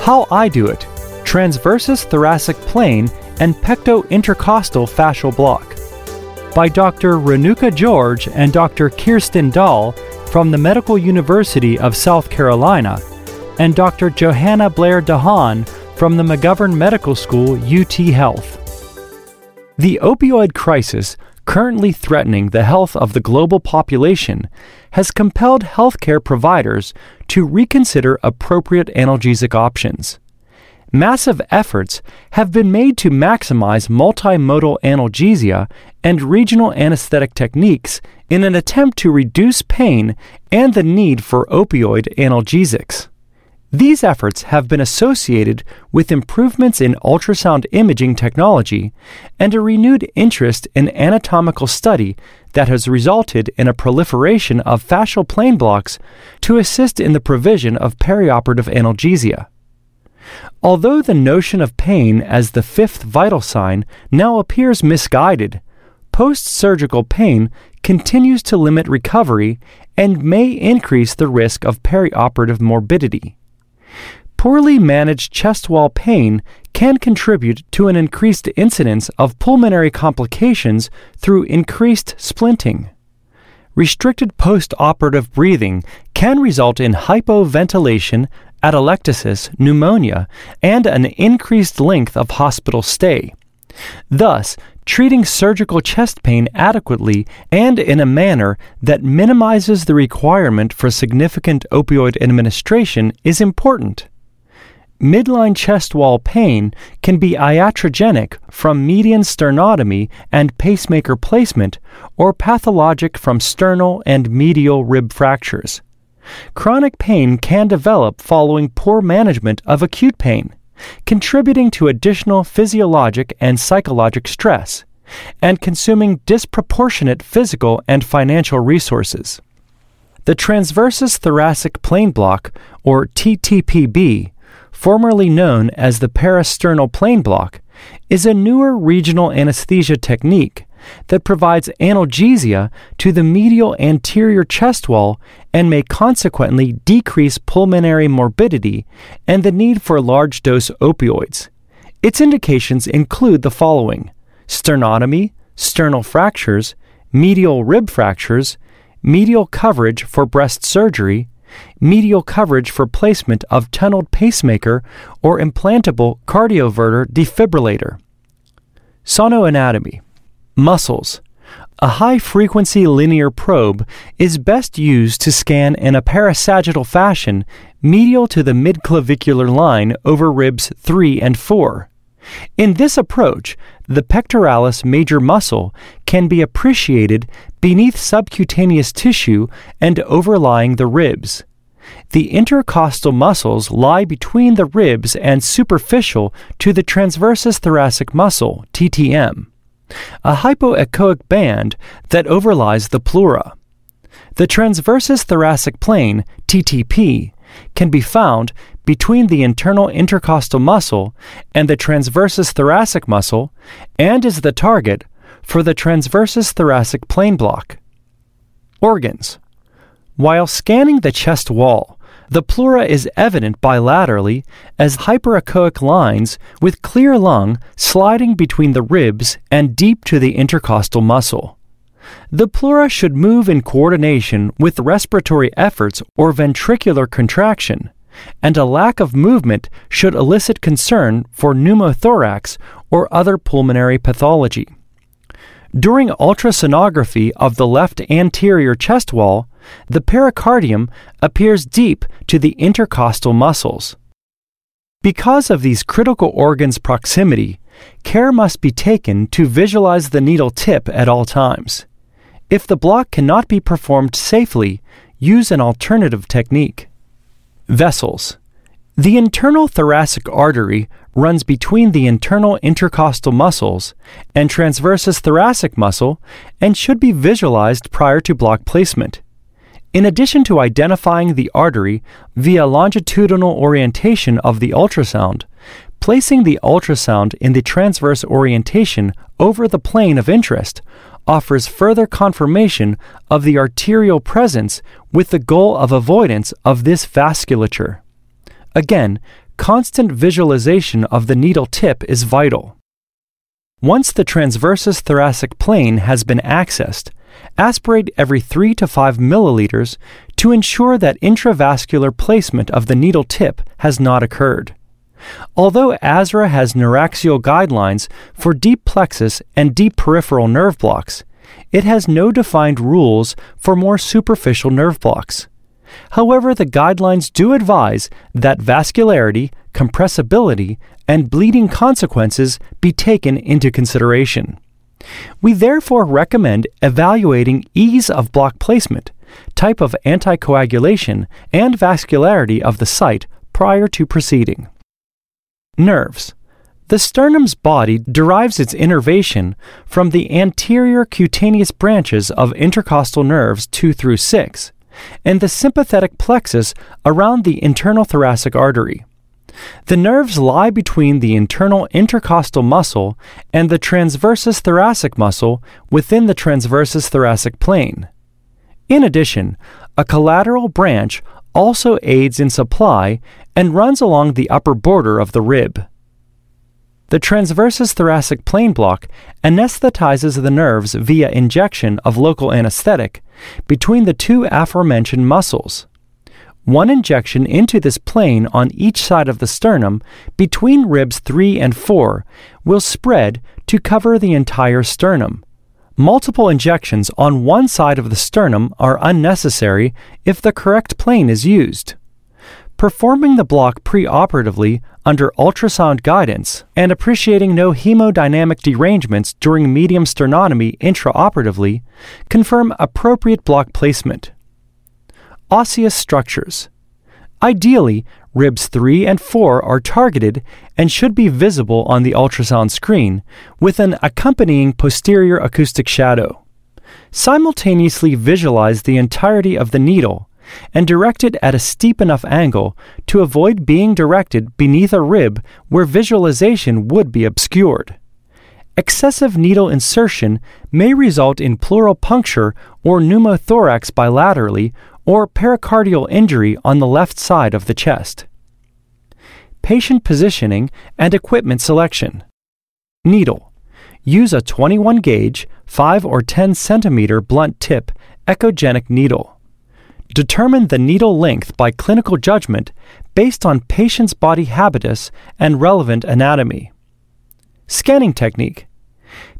How I Do It Transversus Thoracic Plane and Pecto-Intercostal Fascial Block by Dr. Renuka George and Dr. Kirsten Dahl from the Medical University of South Carolina and Dr. Johanna Blair DeHaan from the McGovern Medical School, UT Health. The opioid crisis currently threatening the health of the global population has compelled healthcare providers to reconsider appropriate analgesic options. Massive efforts have been made to maximize multimodal analgesia and regional anesthetic techniques in an attempt to reduce pain and the need for opioid analgesics. These efforts have been associated with improvements in ultrasound imaging technology and a renewed interest in anatomical study that has resulted in a proliferation of fascial plane blocks to assist in the provision of perioperative analgesia. Although the notion of pain as the fifth vital sign now appears misguided, post surgical pain continues to limit recovery and may increase the risk of perioperative morbidity. Poorly managed chest wall pain can contribute to an increased incidence of pulmonary complications through increased splinting. Restricted post operative breathing can result in hypoventilation, atelectasis, pneumonia, and an increased length of hospital stay. Thus, treating surgical chest pain adequately and in a manner that minimizes the requirement for significant opioid administration is important. Midline chest wall pain can be iatrogenic from median sternotomy and pacemaker placement or pathologic from sternal and medial rib fractures. Chronic pain can develop following poor management of acute pain, contributing to additional physiologic and psychologic stress, and consuming disproportionate physical and financial resources. The transversus thoracic plane block, or TTPB, formerly known as the parasternal plane block, is a newer regional anesthesia technique that provides analgesia to the medial anterior chest wall and may consequently decrease pulmonary morbidity and the need for large dose opioids. Its indications include the following sternotomy, sternal fractures, medial rib fractures, medial coverage for breast surgery, medial coverage for placement of tunneled pacemaker or implantable cardioverter defibrillator. Sonoanatomy Muscles. A high frequency linear probe is best used to scan in a parasagittal fashion medial to the midclavicular line over ribs 3 and 4. In this approach, the pectoralis major muscle can be appreciated beneath subcutaneous tissue and overlying the ribs. The intercostal muscles lie between the ribs and superficial to the transversus thoracic muscle, TTM a hypoechoic band that overlies the pleura. The transversus thoracic plane, TTP, can be found between the internal intercostal muscle and the transversus thoracic muscle and is the target for the transversus thoracic plane block. Organs. While scanning the chest wall, the pleura is evident bilaterally as hyperechoic lines with clear lung sliding between the ribs and deep to the intercostal muscle. The pleura should move in coordination with respiratory efforts or ventricular contraction, and a lack of movement should elicit concern for pneumothorax or other pulmonary pathology. During ultrasonography of the left anterior chest wall, the pericardium appears deep to the intercostal muscles. Because of these critical organs' proximity, care must be taken to visualize the needle tip at all times. If the block cannot be performed safely, use an alternative technique. Vessels. The internal thoracic artery runs between the internal intercostal muscles and transversus thoracic muscle and should be visualized prior to block placement. In addition to identifying the artery via longitudinal orientation of the ultrasound, placing the ultrasound in the transverse orientation over the plane of interest offers further confirmation of the arterial presence with the goal of avoidance of this vasculature. Again, constant visualization of the needle tip is vital. Once the transversus thoracic plane has been accessed, aspirate every 3 to 5 milliliters to ensure that intravascular placement of the needle tip has not occurred. Although ASRA has neuraxial guidelines for deep plexus and deep peripheral nerve blocks, it has no defined rules for more superficial nerve blocks. However, the guidelines do advise that vascularity, compressibility, and bleeding consequences be taken into consideration. We therefore recommend evaluating ease of block placement, type of anticoagulation, and vascularity of the site prior to proceeding. Nerves. The sternum's body derives its innervation from the anterior cutaneous branches of intercostal nerves 2 through 6 and the sympathetic plexus around the internal thoracic artery. The nerves lie between the internal intercostal muscle and the transversus thoracic muscle within the transversus thoracic plane. In addition, a collateral branch also aids in supply and runs along the upper border of the rib. The transversus thoracic plane block anesthetizes the nerves via injection of local anesthetic between the two aforementioned muscles. One injection into this plane on each side of the sternum between ribs 3 and 4 will spread to cover the entire sternum. Multiple injections on one side of the sternum are unnecessary if the correct plane is used. Performing the block preoperatively under ultrasound guidance and appreciating no hemodynamic derangements during median sternotomy intraoperatively confirm appropriate block placement. Osseous structures. Ideally, ribs 3 and 4 are targeted and should be visible on the ultrasound screen with an accompanying posterior acoustic shadow. Simultaneously visualize the entirety of the needle and direct it at a steep enough angle to avoid being directed beneath a rib where visualization would be obscured. Excessive needle insertion may result in pleural puncture or pneumothorax bilaterally or pericardial injury on the left side of the chest. Patient positioning and equipment selection. Needle. Use a 21 gauge, 5 or 10 centimeter blunt tip echogenic needle. Determine the needle length by clinical judgment based on patient's body habitus and relevant anatomy. Scanning technique.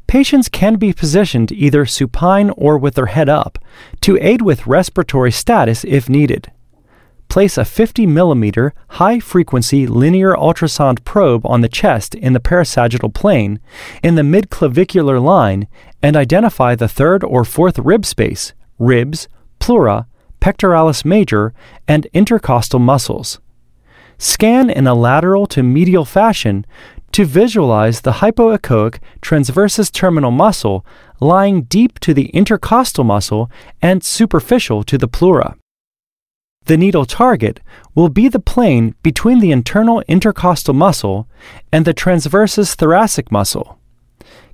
Patients can be positioned either supine or with their head up to aid with respiratory status if needed. Place a 50 millimeter high frequency linear ultrasound probe on the chest in the parasagittal plane in the midclavicular line and identify the third or fourth rib space, ribs, pleura, pectoralis major, and intercostal muscles. Scan in a lateral to medial fashion to visualize the hypoechoic transversus thoracic muscle lying deep to the intercostal muscle and superficial to the pleura. The needle target will be the plane between the internal intercostal muscle and the transversus thoracic muscle.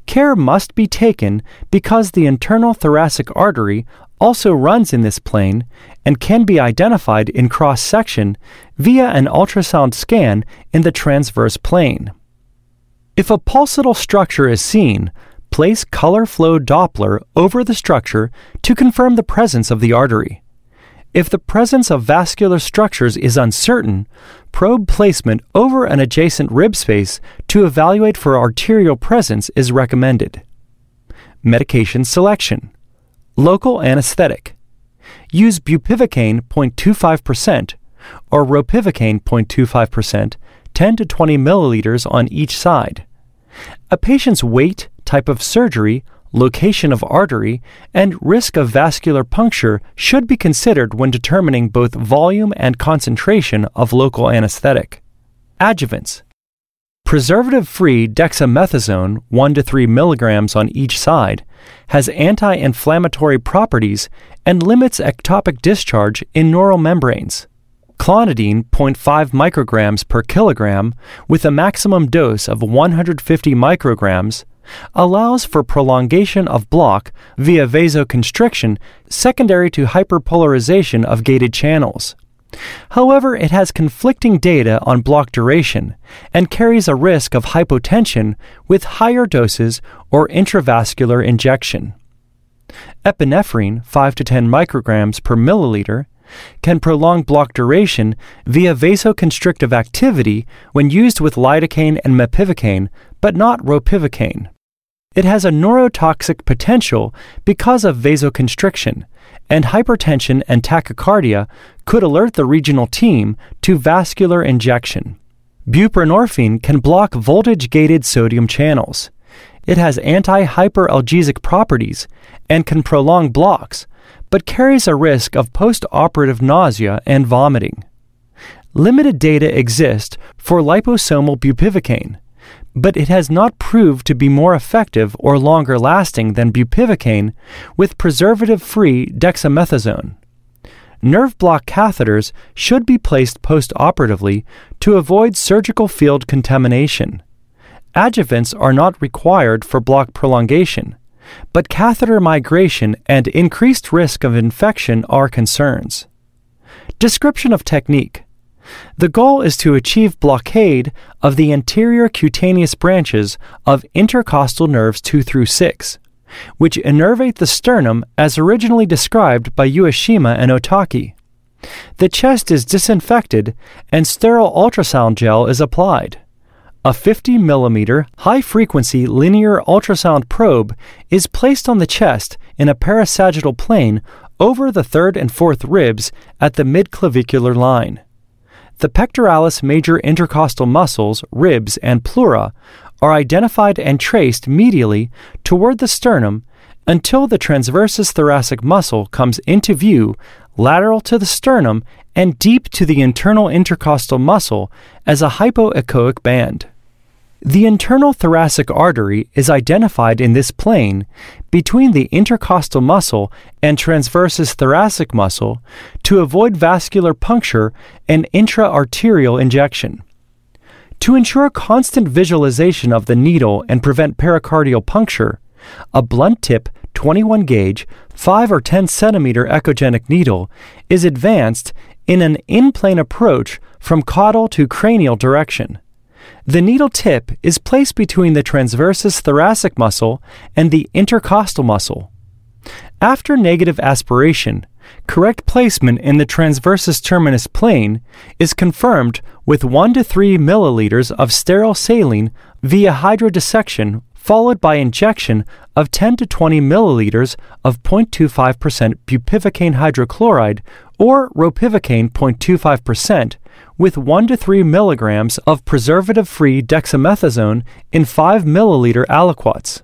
Care must be taken because the internal thoracic artery also runs in this plane and can be identified in cross section via an ultrasound scan in the transverse plane. If a pulsatile structure is seen, place color flow Doppler over the structure to confirm the presence of the artery. If the presence of vascular structures is uncertain, probe placement over an adjacent rib space to evaluate for arterial presence is recommended. Medication selection. Local anesthetic. Use bupivacaine 0.25% or ropivacaine 0.25%, 10 to 20 milliliters on each side. A patient's weight, type of surgery, location of artery, and risk of vascular puncture should be considered when determining both volume and concentration of local anesthetic. Adjuvants Preservative free dexamethasone, 1 to 3 milligrams on each side, has anti inflammatory properties and limits ectopic discharge in neural membranes. Clonidine, 0.5 micrograms per kilogram, with a maximum dose of 150 micrograms, allows for prolongation of block via vasoconstriction secondary to hyperpolarization of gated channels. However, it has conflicting data on block duration and carries a risk of hypotension with higher doses or intravascular injection. Epinephrine, 5 to 10 micrograms per milliliter, can prolong block duration via vasoconstrictive activity when used with lidocaine and mepivacaine, but not ropivacaine. It has a neurotoxic potential because of vasoconstriction, and hypertension and tachycardia could alert the regional team to vascular injection. Buprenorphine can block voltage gated sodium channels. It has anti hyperalgesic properties and can prolong blocks, but carries a risk of post operative nausea and vomiting. Limited data exist for liposomal bupivacaine, but it has not proved to be more effective or longer lasting than bupivacaine with preservative free dexamethasone. Nerve block catheters should be placed post operatively to avoid surgical field contamination. Adjuvants are not required for block prolongation, but catheter migration and increased risk of infection are concerns. Description of technique The goal is to achieve blockade of the anterior cutaneous branches of intercostal nerves 2 through 6, which innervate the sternum as originally described by Ueshima and Otake. The chest is disinfected and sterile ultrasound gel is applied. A 50 millimeter high frequency linear ultrasound probe is placed on the chest in a parasagittal plane over the third and fourth ribs at the midclavicular line. The pectoralis major intercostal muscles, ribs, and pleura are identified and traced medially toward the sternum until the transversus thoracic muscle comes into view lateral to the sternum and deep to the internal intercostal muscle as a hypoechoic band. The internal thoracic artery is identified in this plane between the intercostal muscle and transversus thoracic muscle to avoid vascular puncture and intra-arterial injection. To ensure constant visualization of the needle and prevent pericardial puncture, a blunt tip 21 gauge 5 or 10 centimeter echogenic needle is advanced in an in plane approach from caudal to cranial direction. The needle tip is placed between the transversus thoracic muscle and the intercostal muscle. After negative aspiration, correct placement in the transversus thoracic plane is confirmed with 1 to 3 milliliters of sterile saline via hydrodissection followed by injection of 10 to 20 milliliters of 0.25% bupivacaine hydrochloride or ropivacaine 0.25% with 1 to 3 milligrams of preservative free dexamethasone in 5 milliliter aliquots.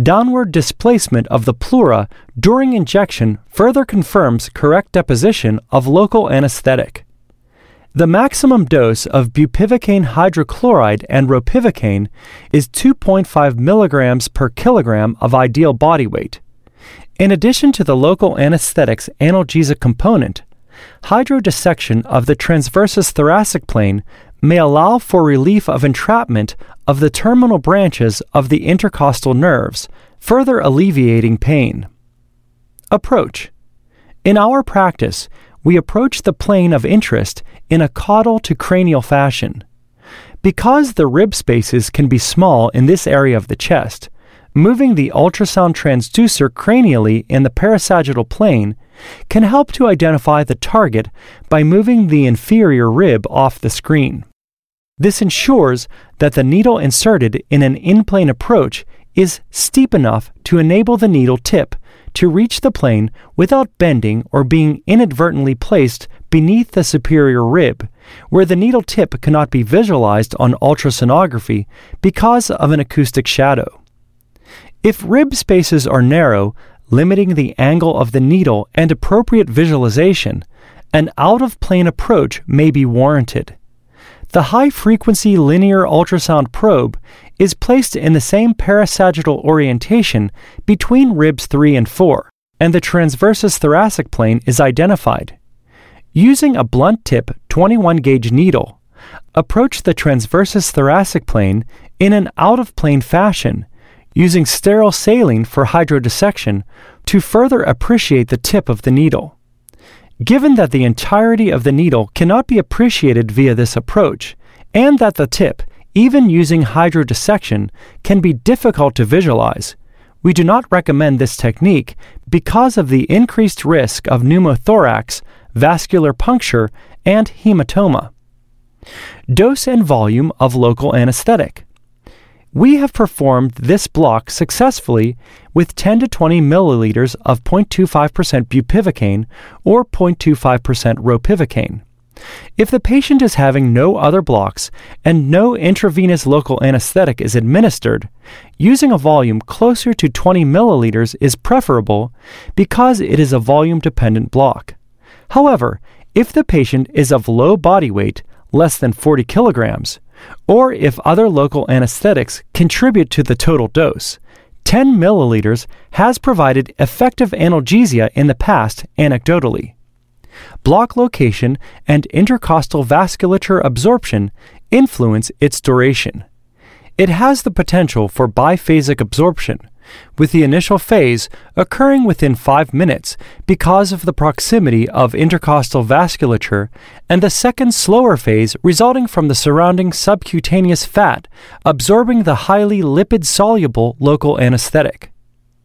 Downward displacement of the pleura during injection further confirms correct deposition of local anesthetic. The maximum dose of bupivacaine hydrochloride and ropivacaine is 2.5 milligrams per kilogram of ideal body weight. In addition to the local anesthetic's analgesic component, hydrodissection of the transversus thoracic plane may allow for relief of entrapment of the terminal branches of the intercostal nerves, further alleviating pain. Approach In our practice, we approach the plane of interest in a caudal to cranial fashion. Because the rib spaces can be small in this area of the chest, moving the ultrasound transducer cranially in the parasagittal plane can help to identify the target by moving the inferior rib off the screen. This ensures that the needle inserted in an in plane approach is steep enough to enable the needle tip to reach the plane without bending or being inadvertently placed beneath the superior rib, where the needle tip cannot be visualized on ultrasonography because of an acoustic shadow. If rib spaces are narrow, limiting the angle of the needle and appropriate visualization, an out of plane approach may be warranted. The high frequency linear ultrasound probe is placed in the same parasagittal orientation between ribs 3 and 4, and the transversus thoracic plane is identified. Using a blunt tip 21 gauge needle, approach the transversus thoracic plane in an out of plane fashion using sterile saline for hydrodissection to further appreciate the tip of the needle. Given that the entirety of the needle cannot be appreciated via this approach, and that the tip, even using hydrodissection, can be difficult to visualize, we do not recommend this technique because of the increased risk of pneumothorax, vascular puncture, and hematoma. Dose and volume of local anesthetic. We have performed this block successfully with 10 to 20 milliliters of 0.25% bupivacaine or 0.25% ropivacaine. If the patient is having no other blocks and no intravenous local anesthetic is administered, using a volume closer to 20 milliliters is preferable because it is a volume dependent block. However, if the patient is of low body weight, less than 40 kilograms, or if other local anesthetics contribute to the total dose, 10 milliliters has provided effective analgesia in the past anecdotally. Block location and intercostal vasculature absorption influence its duration. It has the potential for biphasic absorption, with the initial phase occurring within 5 minutes because of the proximity of intercostal vasculature, and the second slower phase resulting from the surrounding subcutaneous fat absorbing the highly lipid soluble local anesthetic.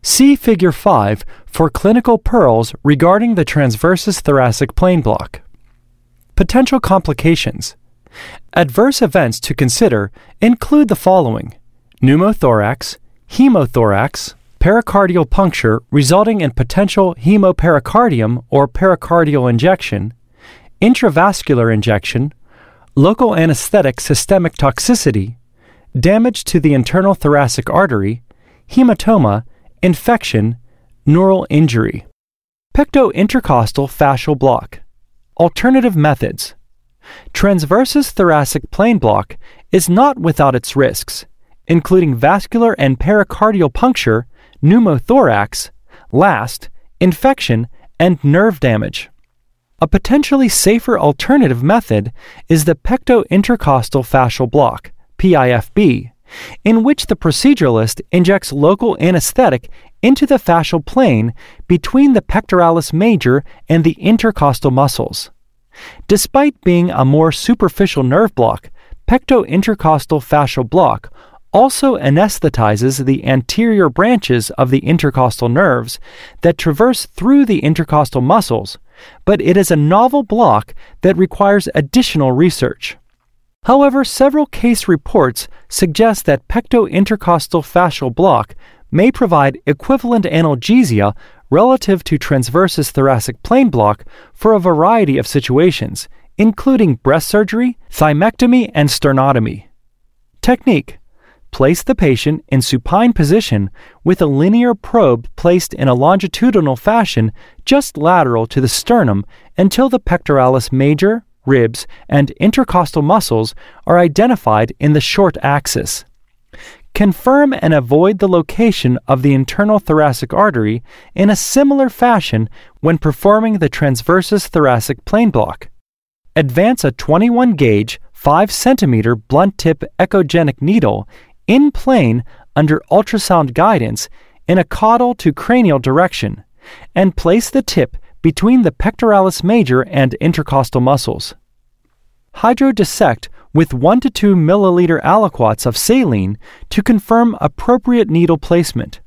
See Figure 5 for clinical pearls regarding the transversus thoracic plane block. Potential complications. Adverse events to consider include the following pneumothorax, hemothorax, pericardial puncture resulting in potential hemopericardium or pericardial injection, intravascular injection, local anesthetic systemic toxicity, damage to the internal thoracic artery, hematoma, infection, neural injury. Pectointercostal fascial block. Alternative methods. Transversus thoracic plane block is not without its risks including vascular and pericardial puncture, pneumothorax, LAST, infection, and nerve damage. A potentially safer alternative method is the pectointercostal fascial block, PIFB, in which the proceduralist injects local anesthetic into the fascial plane between the pectoralis major and the intercostal muscles. Despite being a more superficial nerve block, pectointercostal fascial block also anesthetizes the anterior branches of the intercostal nerves that traverse through the intercostal muscles, but it is a novel block that requires additional research. However, several case reports suggest that pectointercostal fascial block may provide equivalent analgesia relative to transversus thoracic plane block for a variety of situations, including breast surgery, thymectomy, and sternotomy. Technique Place the patient in supine position with a linear probe placed in a longitudinal fashion just lateral to the sternum until the pectoralis major, ribs, and intercostal muscles are identified in the short axis. Confirm and avoid the location of the internal thoracic artery in a similar fashion when performing the transversus thoracic plane block. Advance a 21 gauge 5 centimeter blunt tip echogenic needle in plane under ultrasound guidance in a caudal to cranial direction, and place the tip between the pectoralis major and intercostal muscles. Hydrodissect with 1 to 2 milliliter aliquots of saline to confirm appropriate needle placement.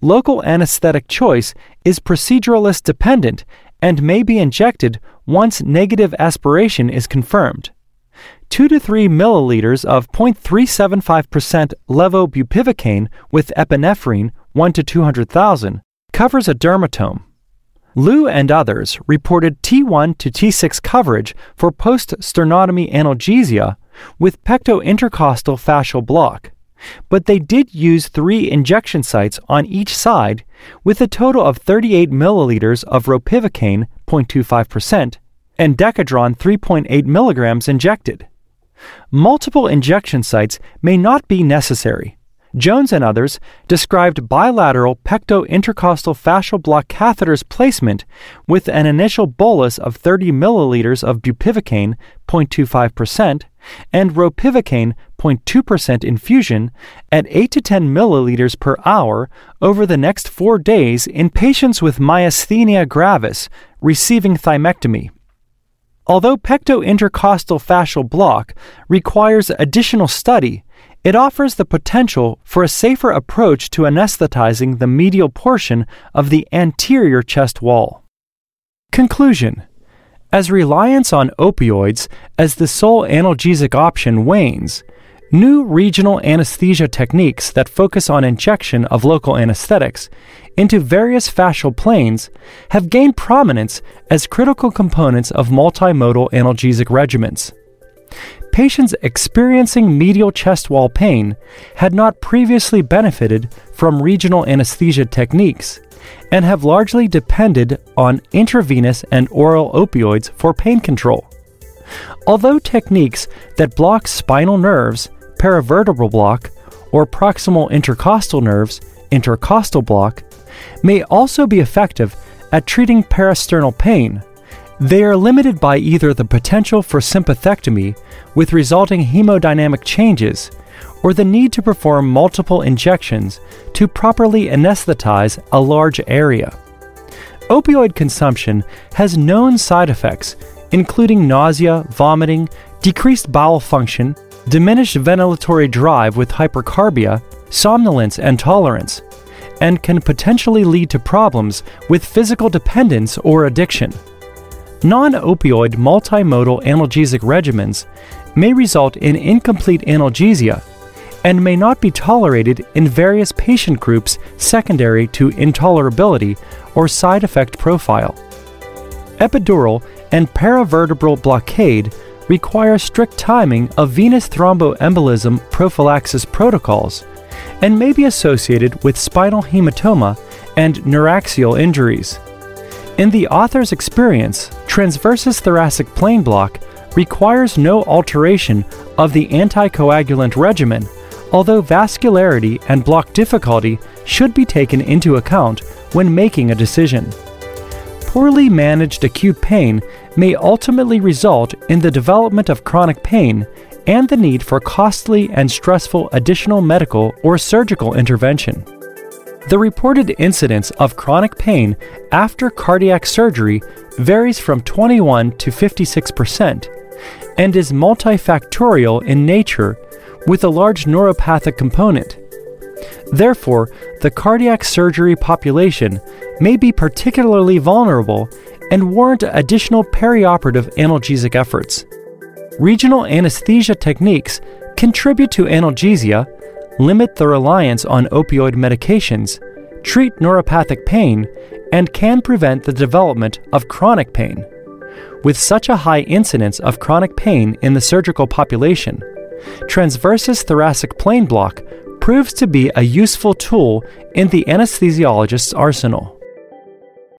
Local anesthetic choice is proceduralist dependent and may be injected once negative aspiration is confirmed. 2 to 3 milliliters of 0.375% levobupivacaine with epinephrine 1 to 200,000 covers a dermatome. Liu and others reported T1 to T6 coverage for post sternotomy analgesia with pectointercostal fascial block, but they did use three injection sites on each side with a total of 38 milliliters of ropivacaine 0.25% and decadron 3.8 milligrams injected. Multiple injection sites may not be necessary. Jones and others described bilateral pectointercostal fascial block catheters placement with an initial bolus of 30 milliliters of bupivacaine, 0.25%, and ropivacaine 0.2% infusion at 8 to 10 milliliters per hour over the next four days in patients with myasthenia gravis receiving thymectomy. Although pectointercostal fascial block requires additional study, it offers the potential for a safer approach to anesthetizing the medial portion of the anterior chest wall. Conclusion As reliance on opioids as the sole analgesic option wanes, new regional anesthesia techniques that focus on injection of local anesthetics into various fascial planes have gained prominence as critical components of multimodal analgesic regimens. Patients experiencing medial chest wall pain had not previously benefited from regional anesthesia techniques and have largely depended on intravenous and oral opioids for pain control. Although techniques that block spinal nerves, paravertebral block, or proximal intercostal nerves, intercostal block, may also be effective at treating parasternal pain. They are limited by either the potential for sympathectomy with resulting hemodynamic changes or the need to perform multiple injections to properly anesthetize a large area. Opioid consumption has known side effects, including nausea, vomiting, decreased bowel function, diminished ventilatory drive with hypercarbia, somnolence, and tolerance, and can potentially lead to problems with physical dependence or addiction. Non opioid multimodal analgesic regimens may result in incomplete analgesia and may not be tolerated in various patient groups secondary to intolerability or side effect profile. Epidural and paravertebral blockade require strict timing of venous thromboembolism prophylaxis protocols and may be associated with spinal hematoma and neuraxial injuries. In the author's experience, transversus thoracic plane block requires no alteration of the anticoagulant regimen, although vascularity and block difficulty should be taken into account when making a decision. Poorly managed acute pain may ultimately result in the development of chronic pain and the need for costly and stressful additional medical or surgical intervention. The reported incidence of chronic pain after cardiac surgery varies from 21 to 56 percent and is multifactorial in nature with a large neuropathic component. Therefore, the cardiac surgery population may be particularly vulnerable and warrant additional perioperative analgesic efforts. Regional anesthesia techniques contribute to analgesia, limit the reliance on opioid medications, treat neuropathic pain, and can prevent the development of chronic pain. With such a high incidence of chronic pain in the surgical population, transversus thoracic plane block proves to be a useful tool in the anesthesiologist's arsenal.